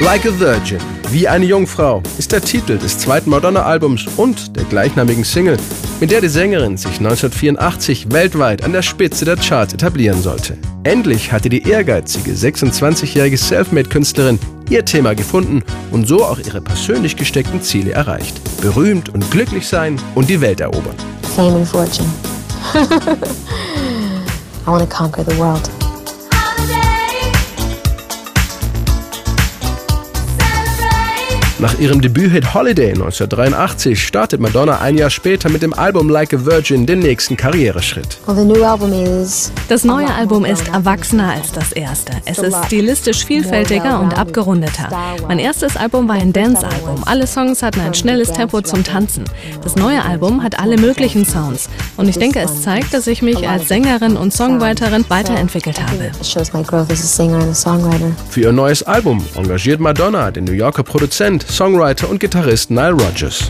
Like a Virgin, wie eine Jungfrau, ist der Titel des zweiten Madonna-Albums und der gleichnamigen Single, mit der die Sängerin sich 1984 weltweit an der Spitze der Charts etablieren sollte. Endlich hatte die ehrgeizige 26-jährige Selfmade-Künstlerin ihr Thema gefunden und so auch ihre persönlich gesteckten Ziele erreicht. Berühmt und glücklich sein und die Welt erobern. Fame and fortune. I want to conquer the world. Nach ihrem Debüthit Holiday 1983 startet Madonna ein Jahr später mit dem Album Like a Virgin den nächsten Karriereschritt. Das neue Album ist erwachsener als das erste. Es ist stilistisch vielfältiger und abgerundeter. Mein erstes Album war ein Dance-Album. Alle Songs hatten ein schnelles Tempo zum Tanzen. Das neue Album hat alle möglichen Sounds. Und ich denke, es zeigt, dass ich mich als Sängerin und Songwriterin weiterentwickelt habe. Für ihr neues Album engagiert Madonna den New Yorker Produzent Songwriter und Gitarrist Nile Rodgers.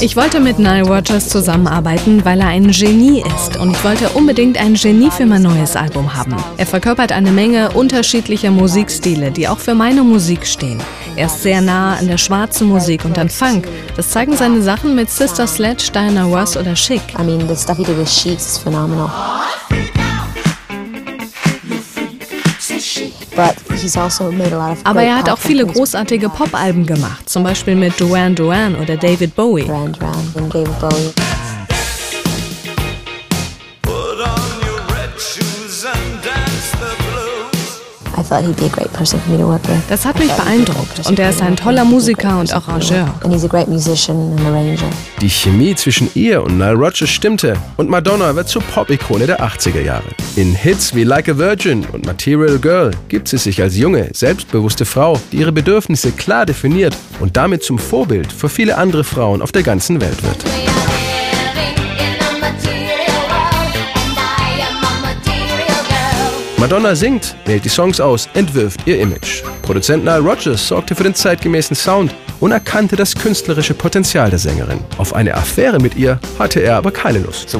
Ich wollte mit Nile Rodgers zusammenarbeiten, weil er ein Genie ist und ich wollte unbedingt ein Genie für mein neues Album haben. Er verkörpert eine Menge unterschiedlicher Musikstile, die auch für meine Musik stehen. Er ist sehr nah an der schwarzen Musik und an Funk. Das zeigen seine Sachen mit Sister Sledge, Diana Ross oder Chic. I mean, the stuff he did with Chic is phenomenal. Aber er hat auch viele großartige Pop-Alben gemacht, zum Beispiel mit Duran Duran oder David Bowie. Das hat mich beeindruckt und er ist ein toller Musiker und Arrangeur. Die Chemie zwischen ihr und Nile Rodgers stimmte und Madonna wird zur Pop-Ikone der 80er Jahre. In Hits wie Like a Virgin und Material Girl gibt sie sich als junge, selbstbewusste Frau, die ihre Bedürfnisse klar definiert und damit zum Vorbild für viele andere Frauen auf der ganzen Welt wird. Madonna singt, wählt die Songs aus, entwirft ihr Image. Produzent Nile Rodgers sorgte für den zeitgemäßen Sound und erkannte das künstlerische Potenzial der Sängerin. Auf eine Affäre mit ihr hatte er aber keine Lust.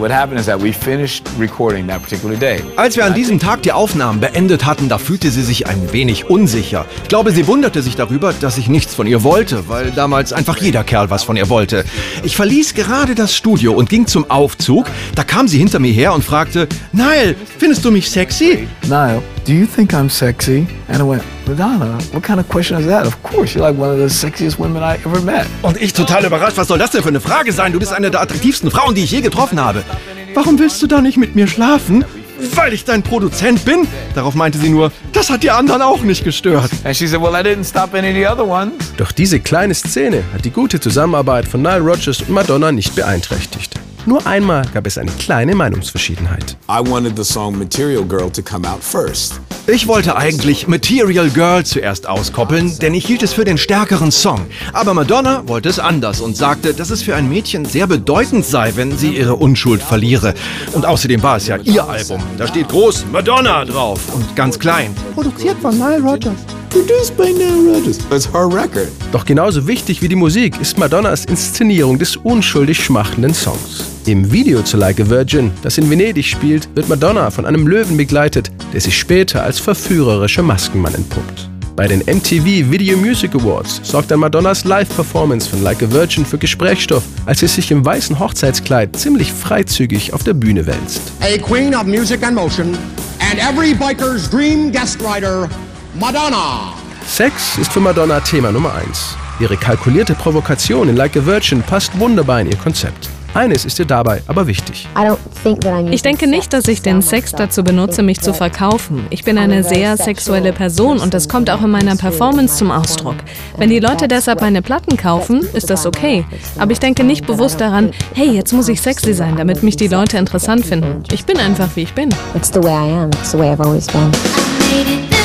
Als wir an diesem Tag die Aufnahmen beendet hatten, da fühlte sie sich ein wenig unsicher. Ich glaube, sie wunderte sich darüber, dass ich nichts von ihr wollte, weil damals einfach jeder Kerl was von ihr wollte. Ich verließ gerade das Studio und ging zum Aufzug. Da kam sie hinter mir her und fragte, Nile, findest du mich sexy? Nile, do you think I'm sexy? And I went, Madonna, what kind of question is that? Of course, you're like one of the sexiest women I ever met. Und ich total überrascht, was soll das denn für eine Frage sein? Du bist eine der attraktivsten Frauen, die ich je getroffen habe. Warum willst du da nicht mit mir schlafen? Weil ich dein Produzent bin? Darauf meinte sie nur, das hat die anderen auch nicht gestört. Said, well, Doch diese kleine Szene hat die gute Zusammenarbeit von Nile Rodgers und Madonna nicht beeinträchtigt. Nur einmal gab es eine kleine Meinungsverschiedenheit. Ich wollte eigentlich Material Girl zuerst auskoppeln, denn ich hielt es für den stärkeren Song. Aber Madonna wollte es anders und sagte, dass es für ein Mädchen sehr bedeutend sei, wenn sie ihre Unschuld verliere. Und außerdem war es ja ihr Album. Da steht groß Madonna drauf und ganz klein. Produziert von Nile Rodgers. Produced by Nile Rodgers. It's her record. Doch genauso wichtig wie die Musik ist Madonnas Inszenierung des unschuldig schmachtenden Songs. Im Video zu Like a Virgin, das in Venedig spielt, wird Madonna von einem Löwen begleitet, der sich später als verführerischer Maskenmann entpuppt. Bei den MTV Video Music Awards sorgt dann Madonnas Live-Performance von Like a Virgin für Gesprächsstoff, als sie sich im weißen Hochzeitskleid ziemlich freizügig auf der Bühne wälzt. A queen of music and motion and every biker's dream guest writer, Madonna. Sex ist für Madonna Thema Nummer 1. Ihre kalkulierte Provokation in Like a Virgin passt wunderbar in ihr Konzept. Eines ist dir dabei aber wichtig. Ich denke nicht, dass ich den Sex dazu benutze, mich zu verkaufen. Ich bin eine sehr sexuelle Person und das kommt auch in meiner Performance zum Ausdruck. Wenn die Leute deshalb meine Platten kaufen, ist das okay. Aber ich denke nicht bewusst daran, hey, jetzt muss ich sexy sein, damit mich die Leute interessant finden. Ich bin einfach, wie ich bin. It's the way I am. It's the way I've always been.